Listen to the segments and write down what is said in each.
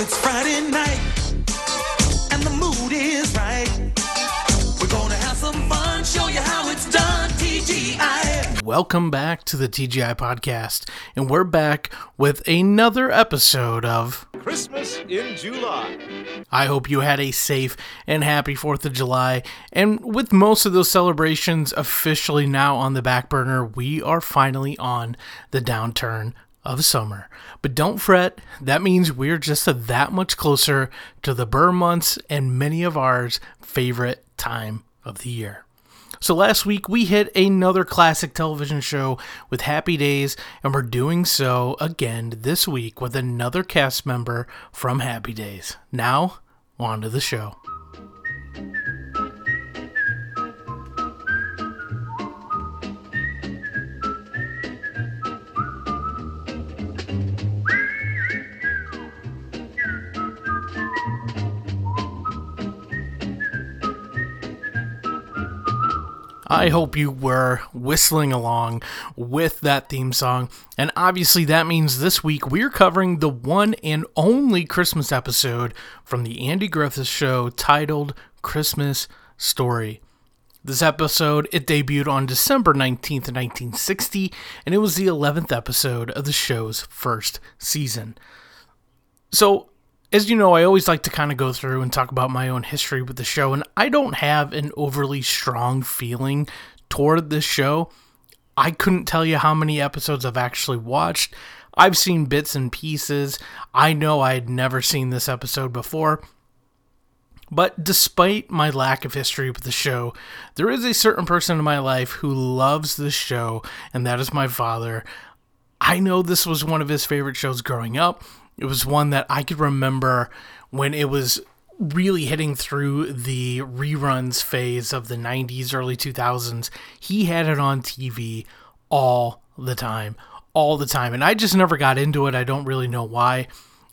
It's Friday night, and the mood is right. We're gonna have some fun, show you how it's done. TGI. Welcome back to the TGI podcast, and we're back with another episode of Christmas in July. I hope you had a safe and happy 4th of July. And with most of those celebrations officially now on the back burner, we are finally on the downturn of summer. But don't fret, that means we're just that much closer to the burr months and many of ours favorite time of the year. So last week we hit another classic television show with Happy Days, and we're doing so again this week with another cast member from Happy Days. Now, on to the show. I hope you were whistling along with that theme song. And obviously, that means this week we're covering the one and only Christmas episode from the Andy Griffith Show titled Christmas Story. This episode, it debuted on December 19th, 1960, and it was the 11th episode of the show's first season. So, as you know, I always like to kind of go through and talk about my own history with the show, and I don't have an overly strong feeling toward this show. I couldn't tell you how many episodes I've actually watched. I've seen bits and pieces. I know I had never seen this episode before. But despite my lack of history with the show, there is a certain person in my life who loves this show, and that is my father. I know this was one of his favorite shows growing up. It was one that I could remember when it was really hitting through the reruns phase of the 90s, early 2000s. He had it on TV all the time, all the time. And I just never got into it. I don't really know why,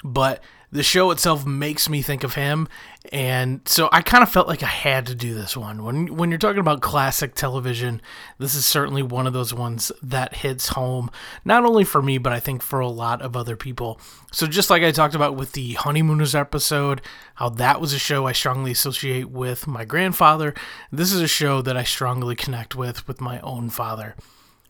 but the show itself makes me think of him and so I kind of felt like I had to do this one. When when you're talking about classic television, this is certainly one of those ones that hits home not only for me but I think for a lot of other people. So just like I talked about with the Honeymooners episode, how that was a show I strongly associate with my grandfather, this is a show that I strongly connect with with my own father.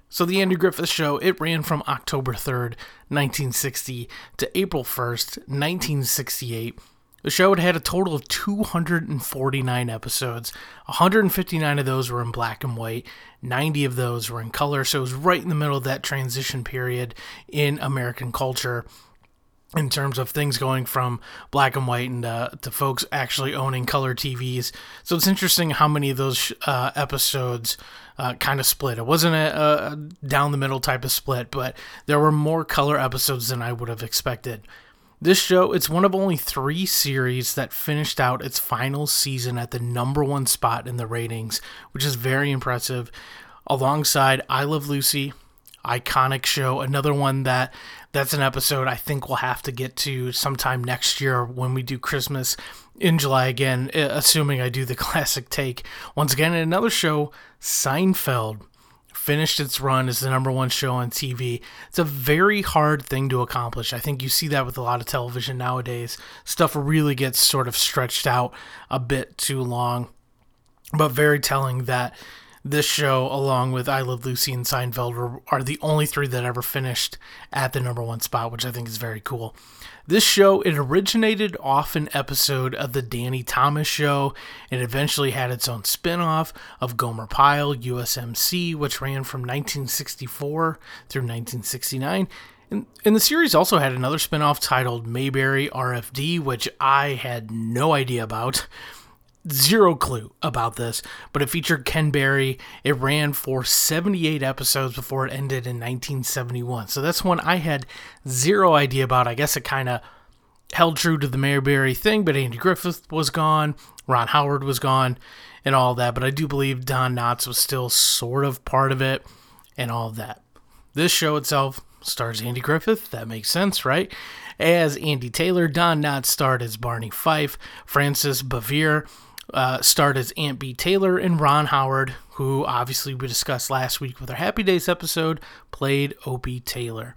So the Andy Griffith Show, it ran from October 3rd, 1960 to April 1st, 1968 the show had had a total of 249 episodes. 159 of those were in black and white, 90 of those were in color, so it was right in the middle of that transition period in American culture in terms of things going from black and white and uh, to folks actually owning color TVs. So it's interesting how many of those uh, episodes uh, kind of split. It wasn't a, a down the middle type of split, but there were more color episodes than I would have expected. This show, it's one of only three series that finished out its final season at the number one spot in the ratings, which is very impressive. Alongside I Love Lucy, iconic show, another one that that's an episode I think we'll have to get to sometime next year when we do Christmas in July again, eh, assuming I do the classic take. Once again, in another show, Seinfeld finished its run as the number one show on TV. It's a very hard thing to accomplish. I think you see that with a lot of television nowadays. Stuff really gets sort of stretched out a bit too long. But very telling that this show, along with I Love Lucy and Seinfeld, are the only three that ever finished at the number one spot, which I think is very cool. This show, it originated off an episode of The Danny Thomas Show and eventually had its own spin off of Gomer Pyle, USMC, which ran from 1964 through 1969. And, and the series also had another spin off titled Mayberry RFD, which I had no idea about zero clue about this, but it featured Ken Berry. It ran for 78 episodes before it ended in 1971. So that's one I had zero idea about. I guess it kind of held true to the Mayberry thing, but Andy Griffith was gone, Ron Howard was gone, and all that. But I do believe Don Knotts was still sort of part of it and all that. This show itself stars Andy Griffith. That makes sense, right? As Andy Taylor, Don Knotts starred as Barney Fife, Frances Bavier uh, starred as Aunt Bee. Taylor, and Ron Howard, who obviously we discussed last week with our Happy Days episode, played Opie Taylor.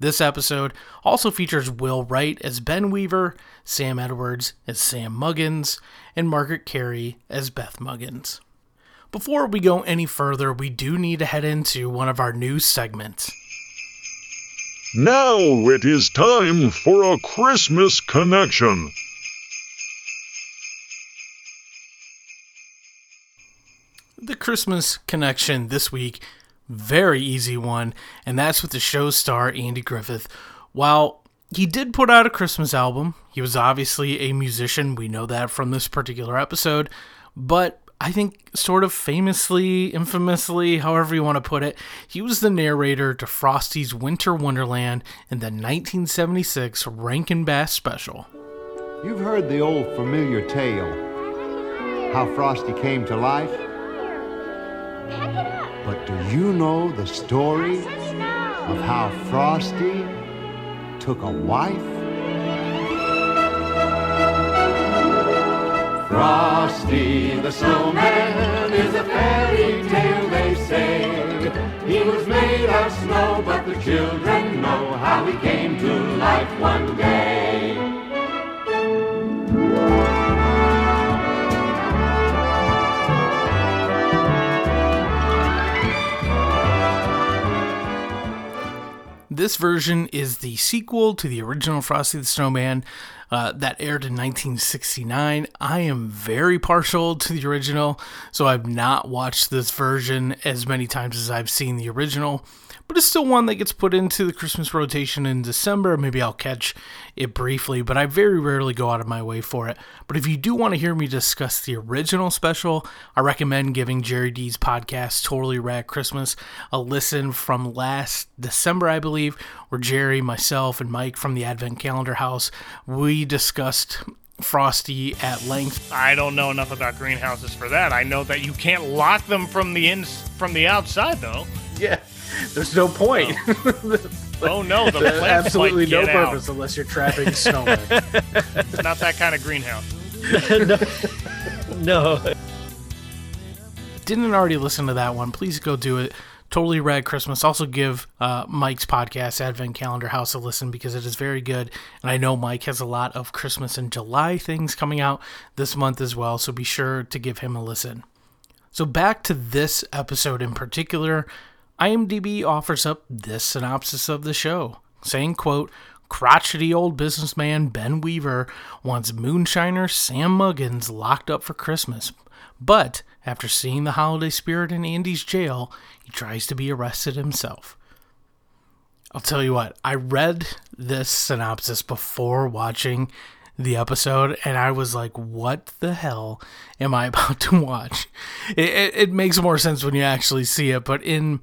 This episode also features Will Wright as Ben Weaver, Sam Edwards as Sam Muggins, and Margaret Kerry as Beth Muggins. Before we go any further, we do need to head into one of our new segments. Now it is time for a Christmas connection. The Christmas connection this week, very easy one, and that's with the show star Andy Griffith. While he did put out a Christmas album, he was obviously a musician, we know that from this particular episode, but I think, sort of famously, infamously, however you want to put it, he was the narrator to Frosty's Winter Wonderland in the 1976 Rankin Bass special. You've heard the old familiar tale how Frosty came to life. But do you know the story of how Frosty took a wife? Frosty the snowman is a fairy tale, they say. He was made of snow, but the children know how he came to life one day. This version is the sequel to the original Frosty the Snowman uh, that aired in 1969. I am very partial to the original, so I've not watched this version as many times as I've seen the original but it's still one that gets put into the Christmas rotation in December. Maybe I'll catch it briefly, but I very rarely go out of my way for it. But if you do want to hear me discuss the original special, I recommend giving Jerry D's podcast, Totally Rad Christmas, a listen from last December, I believe, where Jerry, myself, and Mike from the Advent Calendar House, we discussed Frosty at length. I don't know enough about greenhouses for that. I know that you can't lock them from the ins from the outside though. Yeah. There's no point. Oh no, the plants Absolutely might no get out. purpose unless you're trapping snowmen. It's not that kind of greenhouse. No. Didn't already listen to that one? Please go do it. Totally Rad Christmas. Also give uh, Mike's podcast, Advent Calendar House, a listen because it is very good. And I know Mike has a lot of Christmas and July things coming out this month as well. So be sure to give him a listen. So back to this episode in particular, IMDb offers up this synopsis of the show, saying, quote, crotchety old businessman Ben Weaver wants moonshiner Sam Muggins locked up for Christmas. But after seeing the holiday spirit in Andy's jail, he tries to be arrested himself. I'll tell you what, I read this synopsis before watching the episode and I was like, what the hell am I about to watch? It, it, it makes more sense when you actually see it, but in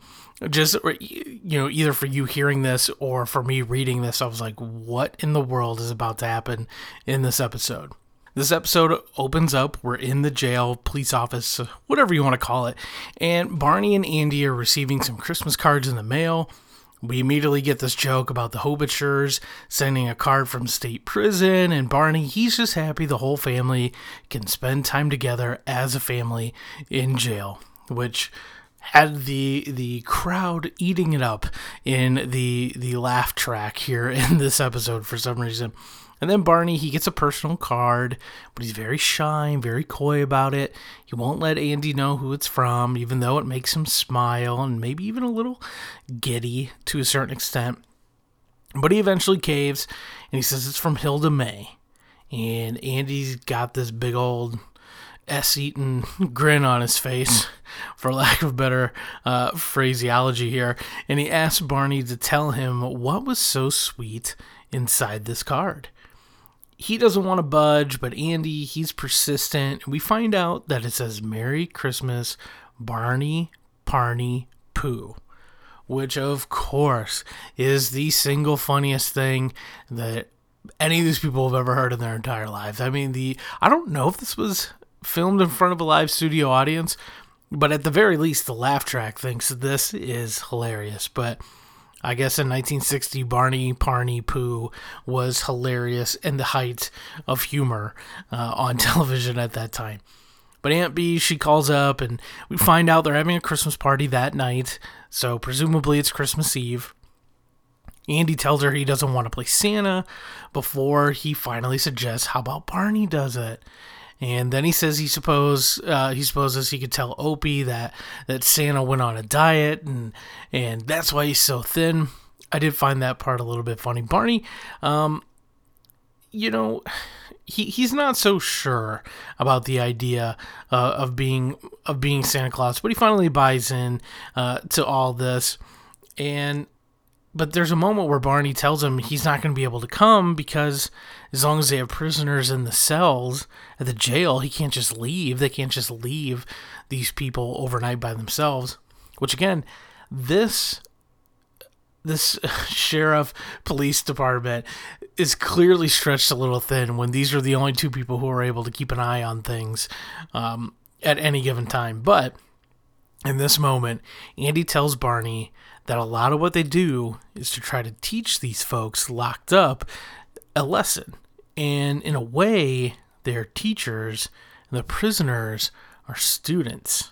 just, you know, either for you hearing this or for me reading this, I was like, what in the world is about to happen in this episode? This episode opens up. We're in the jail, police office, whatever you want to call it. And Barney and Andy are receiving some Christmas cards in the mail. We immediately get this joke about the Hobitschers sending a card from state prison, and Barney, he's just happy the whole family can spend time together as a family in jail, which had the the crowd eating it up in the the laugh track here in this episode for some reason. And then Barney, he gets a personal card, but he's very shy and very coy about it. He won't let Andy know who it's from, even though it makes him smile and maybe even a little giddy to a certain extent. But he eventually caves and he says it's from Hilda Mae. And Andy's got this big old S eaten grin on his face, for lack of better uh, phraseology here. And he asks Barney to tell him what was so sweet inside this card he doesn't want to budge, but Andy, he's persistent. We find out that it says Merry Christmas, Barney, Parney, Pooh, which of course is the single funniest thing that any of these people have ever heard in their entire lives. I mean, the I don't know if this was filmed in front of a live studio audience, but at the very least, the laugh track thinks this is hilarious. But I guess in 1960, Barney Parney Pooh was hilarious and the height of humor uh, on television at that time. But Aunt Bee, she calls up and we find out they're having a Christmas party that night, so presumably it's Christmas Eve. Andy tells her he doesn't want to play Santa before he finally suggests, "How about Barney does it?" And then he says he suppose uh, he supposes he could tell Opie that that Santa went on a diet and and that's why he's so thin. I did find that part a little bit funny. Barney, um, you know, he he's not so sure about the idea uh, of being of being Santa Claus, but he finally buys in uh, to all this. And but there's a moment where Barney tells him he's not going to be able to come because as long as they have prisoners in the cells at the jail, he can't just leave. They can't just leave these people overnight by themselves. Which again, this this sheriff police department is clearly stretched a little thin when these are the only two people who are able to keep an eye on things um, at any given time. But in this moment, Andy tells Barney that a lot of what they do is to try to teach these folks locked up a lesson. And in a way, they're teachers, and the prisoners are students.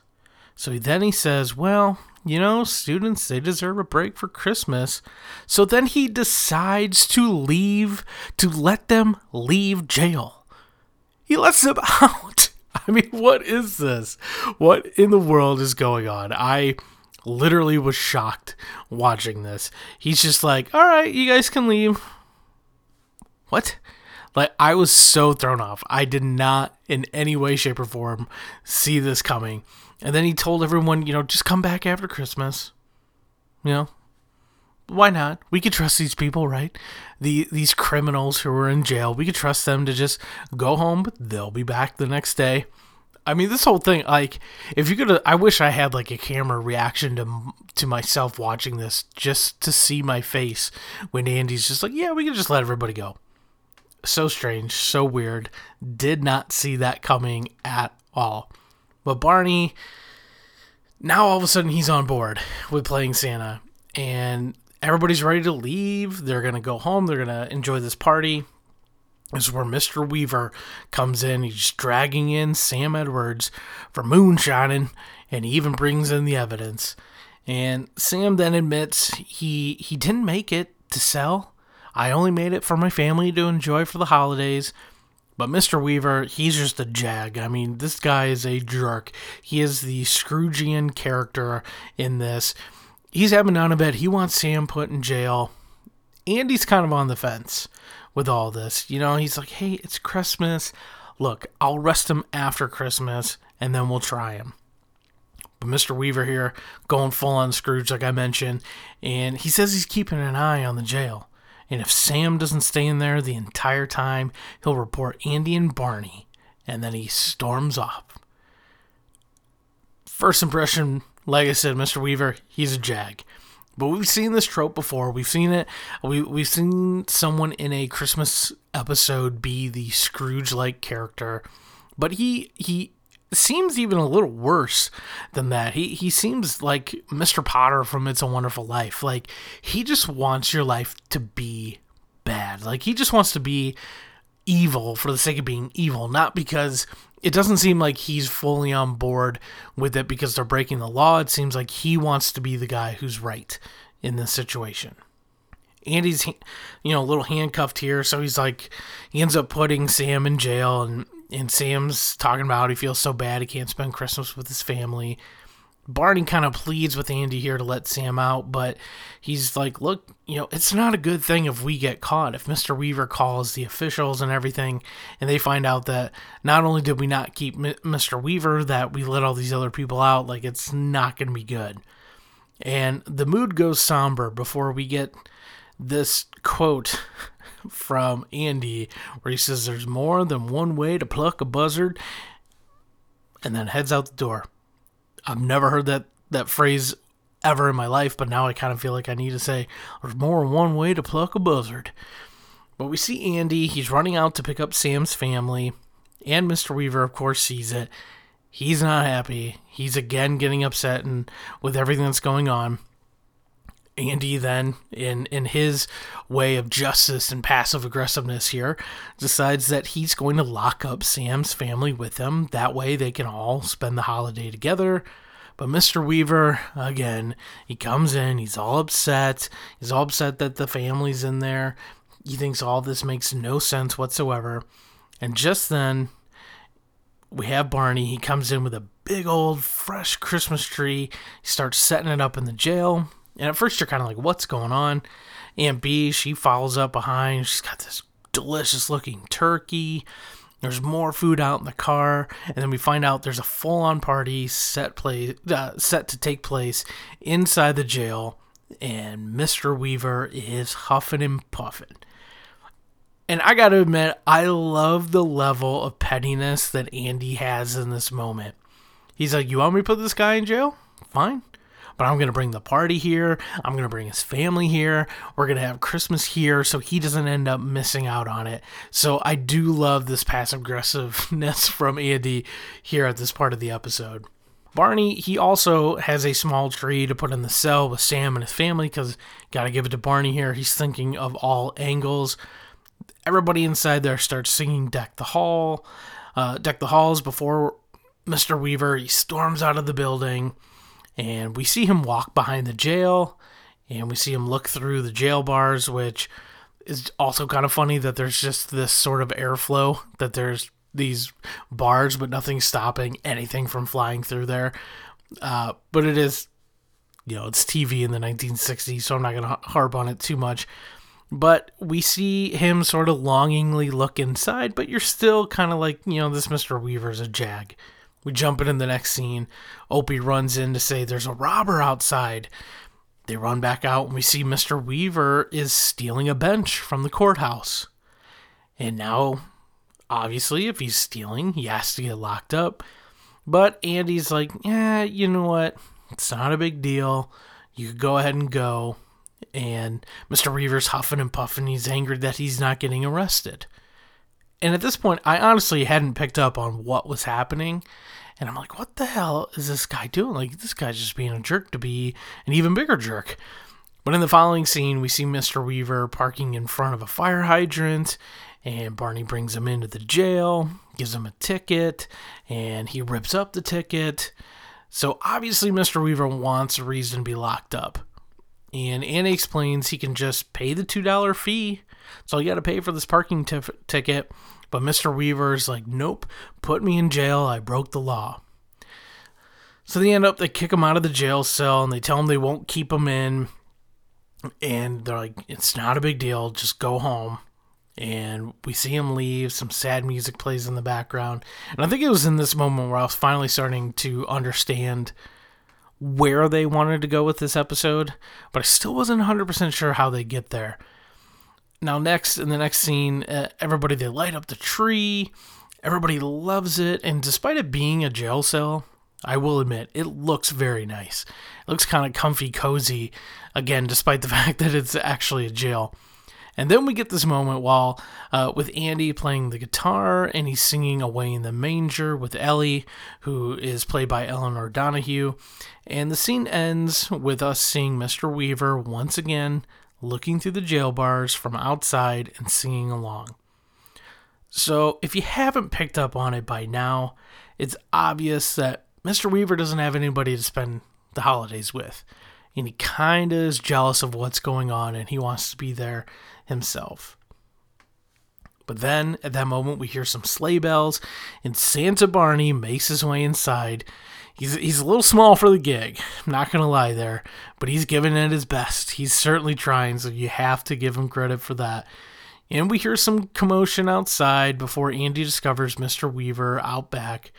So then he says, Well, you know, students, they deserve a break for Christmas. So then he decides to leave, to let them leave jail. He lets them out. I mean, what is this? What in the world is going on? I literally was shocked watching this. He's just like, all right, you guys can leave. What? Like, I was so thrown off. I did not, in any way, shape, or form, see this coming. And then he told everyone, you know, just come back after Christmas. You know, why not? We could trust these people, right? The these criminals who are in jail, we could trust them to just go home, but they'll be back the next day. I mean, this whole thing, like, if you could, I wish I had like a camera reaction to to myself watching this, just to see my face when Andy's just like, yeah, we can just let everybody go. So strange, so weird. Did not see that coming at all. But Barney, now all of a sudden he's on board with playing Santa, and everybody's ready to leave. They're gonna go home. They're gonna enjoy this party. Is where Mr. Weaver comes in. He's dragging in Sam Edwards for moonshining, and he even brings in the evidence. And Sam then admits he he didn't make it to sell. I only made it for my family to enjoy for the holidays. But Mr. Weaver, he's just a jag. I mean, this guy is a jerk. He is the Scroogean character in this. He's having none of it. He wants Sam put in jail. Andy's kind of on the fence with all this. You know, he's like, hey, it's Christmas. Look, I'll rest him after Christmas and then we'll try him. But Mr. Weaver here going full on Scrooge, like I mentioned, and he says he's keeping an eye on the jail. And if Sam doesn't stay in there the entire time, he'll report Andy and Barney, and then he storms off. First impression, like I said, Mr. Weaver, he's a jag. But we've seen this trope before. We've seen it. We we've seen someone in a Christmas episode be the Scrooge-like character, but he he seems even a little worse than that. He he seems like Mr. Potter from It's a Wonderful Life. Like he just wants your life to be bad. Like he just wants to be evil for the sake of being evil, not because it doesn't seem like he's fully on board with it because they're breaking the law. It seems like he wants to be the guy who's right in this situation. Andy's, you know, a little handcuffed here, so he's like, he ends up putting Sam in jail, and and Sam's talking about he feels so bad he can't spend Christmas with his family. Barney kind of pleads with Andy here to let Sam out, but he's like, look, you know, it's not a good thing if we get caught. If Mr. Weaver calls the officials and everything, and they find out that not only did we not keep Mr. Weaver, that we let all these other people out, like, it's not going to be good. And the mood goes somber before we get this quote from Andy where he says, There's more than one way to pluck a buzzard, and then heads out the door. I've never heard that that phrase ever in my life, but now I kind of feel like I need to say there's more than one way to pluck a buzzard. But we see Andy, he's running out to pick up Sam's family, and Mr. Weaver, of course, sees it. He's not happy. He's again getting upset and with everything that's going on. Andy then, in in his way of justice and passive aggressiveness here, decides that he's going to lock up Sam's family with him. That way they can all spend the holiday together. But Mr. Weaver, again, he comes in, he's all upset. He's all upset that the family's in there. He thinks all this makes no sense whatsoever. And just then, we have Barney. He comes in with a big old fresh Christmas tree. He starts setting it up in the jail. And at first, you're kind of like, what's going on? Aunt Bee, she follows up behind. She's got this delicious looking turkey. There's more food out in the car, and then we find out there's a full-on party set play uh, set to take place inside the jail, and Mr. Weaver is huffing and puffing. And I got to admit, I love the level of pettiness that Andy has in this moment. He's like, "You want me to put this guy in jail? Fine but I'm going to bring the party here. I'm going to bring his family here. We're going to have Christmas here so he doesn't end up missing out on it. So I do love this passive aggressiveness from Andy here at this part of the episode. Barney, he also has a small tree to put in the cell with Sam and his family because got to give it to Barney here. He's thinking of all angles. Everybody inside there starts singing Deck the Hall. Uh, Deck the Halls before Mr. Weaver. He storms out of the building and we see him walk behind the jail and we see him look through the jail bars which is also kind of funny that there's just this sort of airflow that there's these bars but nothing stopping anything from flying through there. Uh, but it is you know it's tv in the 1960s so i'm not going to harp on it too much. But we see him sort of longingly look inside but you're still kind of like you know this mr weaver's a jag we jump into the next scene. Opie runs in to say there's a robber outside. They run back out and we see Mr. Weaver is stealing a bench from the courthouse. And now, obviously, if he's stealing, he has to get locked up. But Andy's like, yeah, you know what? It's not a big deal. You could go ahead and go. And Mr. Weaver's huffing and puffing. He's angry that he's not getting arrested. And at this point, I honestly hadn't picked up on what was happening. And I'm like, what the hell is this guy doing? Like, this guy's just being a jerk to be an even bigger jerk. But in the following scene, we see Mr. Weaver parking in front of a fire hydrant, and Barney brings him into the jail, gives him a ticket, and he rips up the ticket. So obviously, Mr. Weaver wants a reason to be locked up. And Andy explains he can just pay the $2 fee. So you got to pay for this parking ticket. But Mr. Weaver's like, nope, put me in jail. I broke the law. So they end up, they kick him out of the jail cell and they tell him they won't keep him in. And they're like, it's not a big deal. Just go home. And we see him leave. Some sad music plays in the background. And I think it was in this moment where I was finally starting to understand where they wanted to go with this episode, but I still wasn't 100% sure how they get there. Now, next, in the next scene, uh, everybody, they light up the tree. Everybody loves it. And despite it being a jail cell, I will admit, it looks very nice. It looks kind of comfy, cozy, again, despite the fact that it's actually a jail. And then we get this moment while uh, with Andy playing the guitar and he's singing Away in the Manger with Ellie, who is played by Elinor Donahue. And the scene ends with us seeing Mr. Weaver once again looking through the jail bars from outside and singing along. So, if you haven't picked up on it by now, it's obvious that Mr. Weaver doesn't have anybody to spend the holidays with. And he kind of is jealous of what's going on and he wants to be there himself. But then, at that moment, we hear some sleigh bells, and Santa Barney makes his way inside. He's, he's a little small for the gig, I'm not to lie there, but he's giving it his best. He's certainly trying, so you have to give him credit for that. And we hear some commotion outside before Andy discovers Mr. Weaver out back.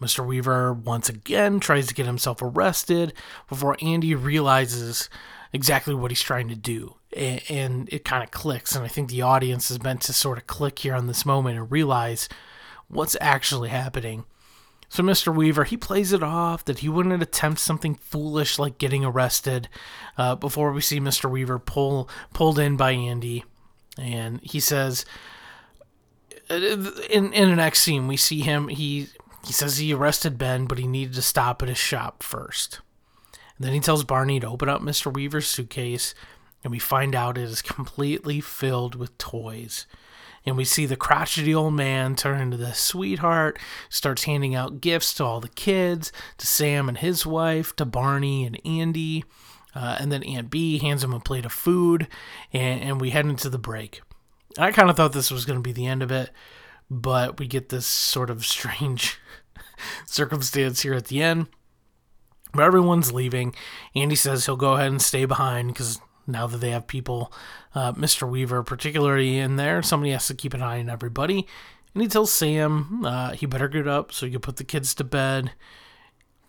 Mr. Weaver once again tries to get himself arrested before Andy realizes exactly what he's trying to do and it kind of clicks. And I think the audience is meant to sort of click here on this moment and realize what's actually happening. So Mr. Weaver, he plays it off that he wouldn't attempt something foolish like getting arrested uh, before we see Mr. Weaver pull pulled in by Andy, and he says uh, in in the next scene we see him he he says he arrested Ben, but he needed to stop at his shop first. And then he tells Barney to open up Mr. Weaver's suitcase and we find out it is completely filled with toys. And we see the crotchety old man turn into the sweetheart, starts handing out gifts to all the kids, to Sam and his wife, to Barney and Andy. Uh, and then Aunt Bee hands him a plate of food, and, and we head into the break. I kind of thought this was going to be the end of it, but we get this sort of strange circumstance here at the end. But everyone's leaving. Andy says he'll go ahead and stay behind because now that they have people, uh, Mr. Weaver particularly in there, somebody has to keep an eye on everybody. And he tells Sam uh, he better get up so he can put the kids to bed.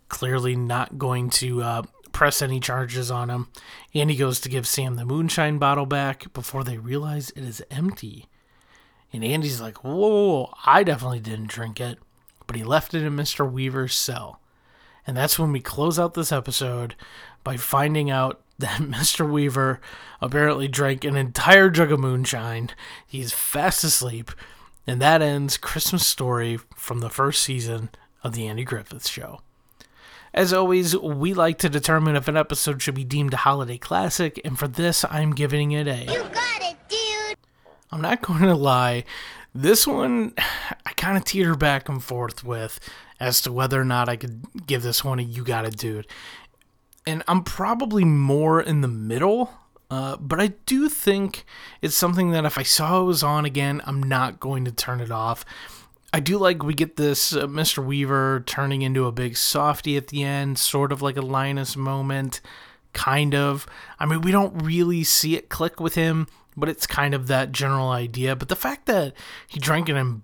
Clearly not going to uh, press any charges on him. And he goes to give Sam the moonshine bottle back before they realize it is empty. And Andy's like, whoa, I definitely didn't drink it. But he left it in Mr. Weaver's cell. And that's when we close out this episode by finding out that Mr. Weaver apparently drank an entire jug of moonshine. He's fast asleep. And that ends Christmas Story from the first season of The Andy Griffith Show. As always, we like to determine if an episode should be deemed a holiday classic, and for this, I'm giving it a. You got it, dude. I'm not going to lie, this one I kind of teeter back and forth with as to whether or not I could give this one a you got it, dude. And I'm probably more in the middle, uh, but I do think it's something that if I saw it was on again, I'm not going to turn it off. I do like we get this uh, Mr. Weaver turning into a big softy at the end, sort of like a Linus moment, kind of. I mean, we don't really see it click with him, but it's kind of that general idea. But the fact that he drank an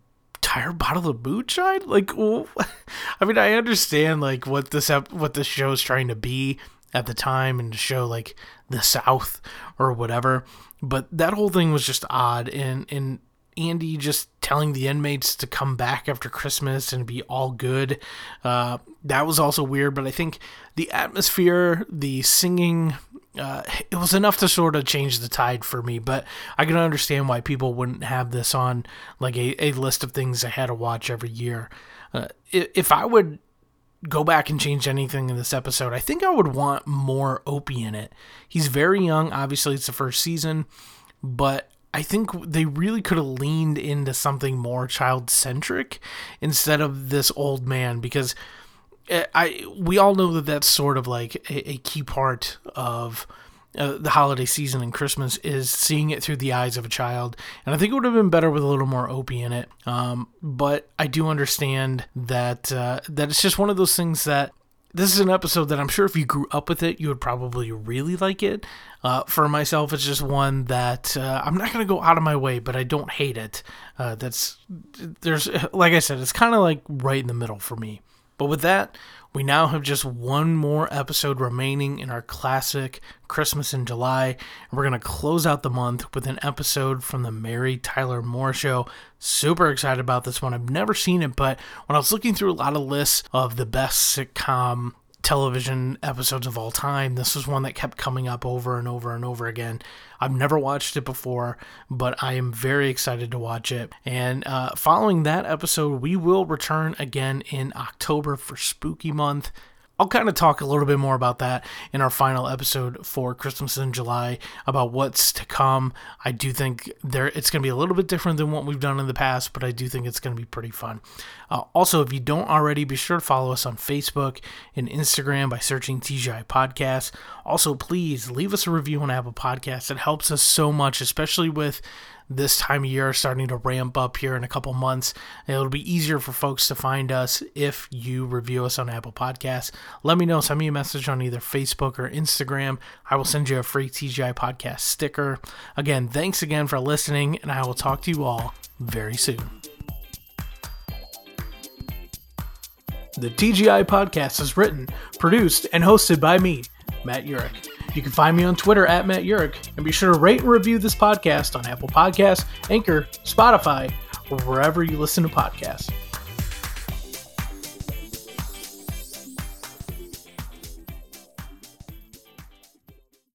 entire bottle of moonshine, like, I mean, I understand like what this ep- what this show is trying to be at the time and to show like the South or whatever, but that whole thing was just odd and and Andy just telling the inmates to come back after Christmas and be all good. Uh, that was also weird, but I think the atmosphere, the singing, uh, it was enough to sort of change the tide for me. But I can understand why people wouldn't have this on like a, a list of things I had to watch every year. Uh, if I would go back and change anything in this episode, I think I would want more Opie in it. He's very young. Obviously, it's the first season, but I think they really could have leaned into something more child centric instead of this old man because I we all know that that's sort of like a, a key part of uh, the holiday season and Christmas is seeing it through the eyes of a child, and I think it would have been better with a little more Opie in it. Um, but I do understand that uh, that it's just one of those things that this is an episode that I'm sure if you grew up with it, you would probably really like it. Uh, for myself, it's just one that uh, I'm not going to go out of my way, but I don't hate it. Uh, that's there's like I said, it's kind of like right in the middle for me. But with that, we now have just one more episode remaining in our classic Christmas in July. And we're going to close out the month with an episode from the Mary Tyler Moore Show. Super excited about this one. I've never seen it, but when I was looking through a lot of lists of the best sitcom television episodes of all time. This was one that kept coming up over and over and over again. I've never watched it before, but I am very excited to watch it. And uh, following that episode, we will return again in October for Spooky Month. I'll kind of talk a little bit more about that in our final episode for Christmas in July about what's to come. I do think there it's going to be a little bit different than what we've done in the past, but I do think it's going to be pretty fun. Uh, also, if you don't already, be sure to follow us on Facebook and Instagram by searching TGI Podcast. Also, please leave us a review on Apple Podcasts. It helps us so much, especially with this time of year starting to ramp up here in a couple months. It'll be easier for folks to find us if you review us on Apple Podcasts. Let me know. Send me a message on either Facebook or Instagram. I will send you a free TGI Podcast sticker. Again, thanks again for listening, and I will talk to you all very soon. The TGI Podcast is written, produced, and hosted by me, Matt Urich. You can find me on Twitter at Matt Urich, and be sure to rate and review this podcast on Apple Podcasts, Anchor, Spotify, or wherever you listen to podcasts.